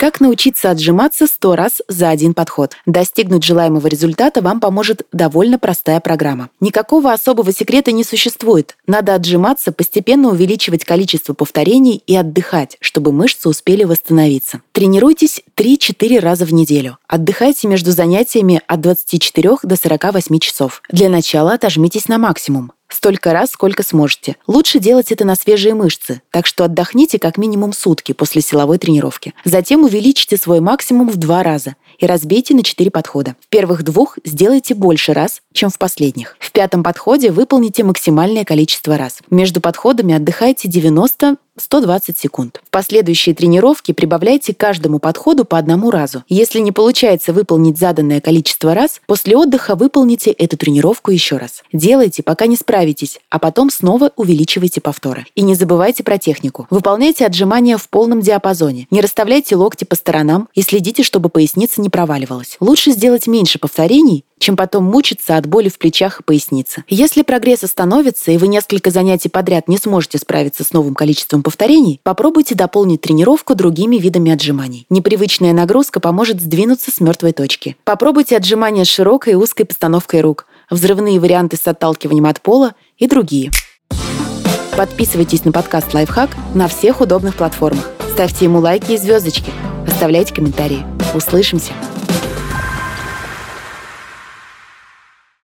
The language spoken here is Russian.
Как научиться отжиматься 100 раз за один подход? Достигнуть желаемого результата вам поможет довольно простая программа. Никакого особого секрета не существует. Надо отжиматься, постепенно увеличивать количество повторений и отдыхать, чтобы мышцы успели восстановиться. Тренируйтесь 3-4 раза в неделю. Отдыхайте между занятиями от 24 до 48 часов. Для начала отожмитесь на максимум столько раз, сколько сможете. Лучше делать это на свежие мышцы, так что отдохните как минимум сутки после силовой тренировки. Затем увеличьте свой максимум в два раза и разбейте на 4 подхода. В первых двух сделайте больше раз, чем в последних. В пятом подходе выполните максимальное количество раз. Между подходами отдыхайте 90 120 секунд. В последующие тренировки прибавляйте каждому подходу по одному разу. Если не получается выполнить заданное количество раз, после отдыха выполните эту тренировку еще раз. Делайте, пока не справитесь, а потом снова увеличивайте повторы. И не забывайте про технику. Выполняйте отжимания в полном диапазоне. Не расставляйте локти по сторонам и следите, чтобы поясница не проваливалась. Лучше сделать меньше повторений, чем потом мучиться от боли в плечах и пояснице. Если прогресс остановится, и вы несколько занятий подряд не сможете справиться с новым количеством повторений, попробуйте дополнить тренировку другими видами отжиманий. Непривычная нагрузка поможет сдвинуться с мертвой точки. Попробуйте отжимания с широкой и узкой постановкой рук, взрывные варианты с отталкиванием от пола и другие. Подписывайтесь на подкаст «Лайфхак» на всех удобных платформах. Ставьте ему лайки и звездочки. Оставляйте комментарии. Услышимся!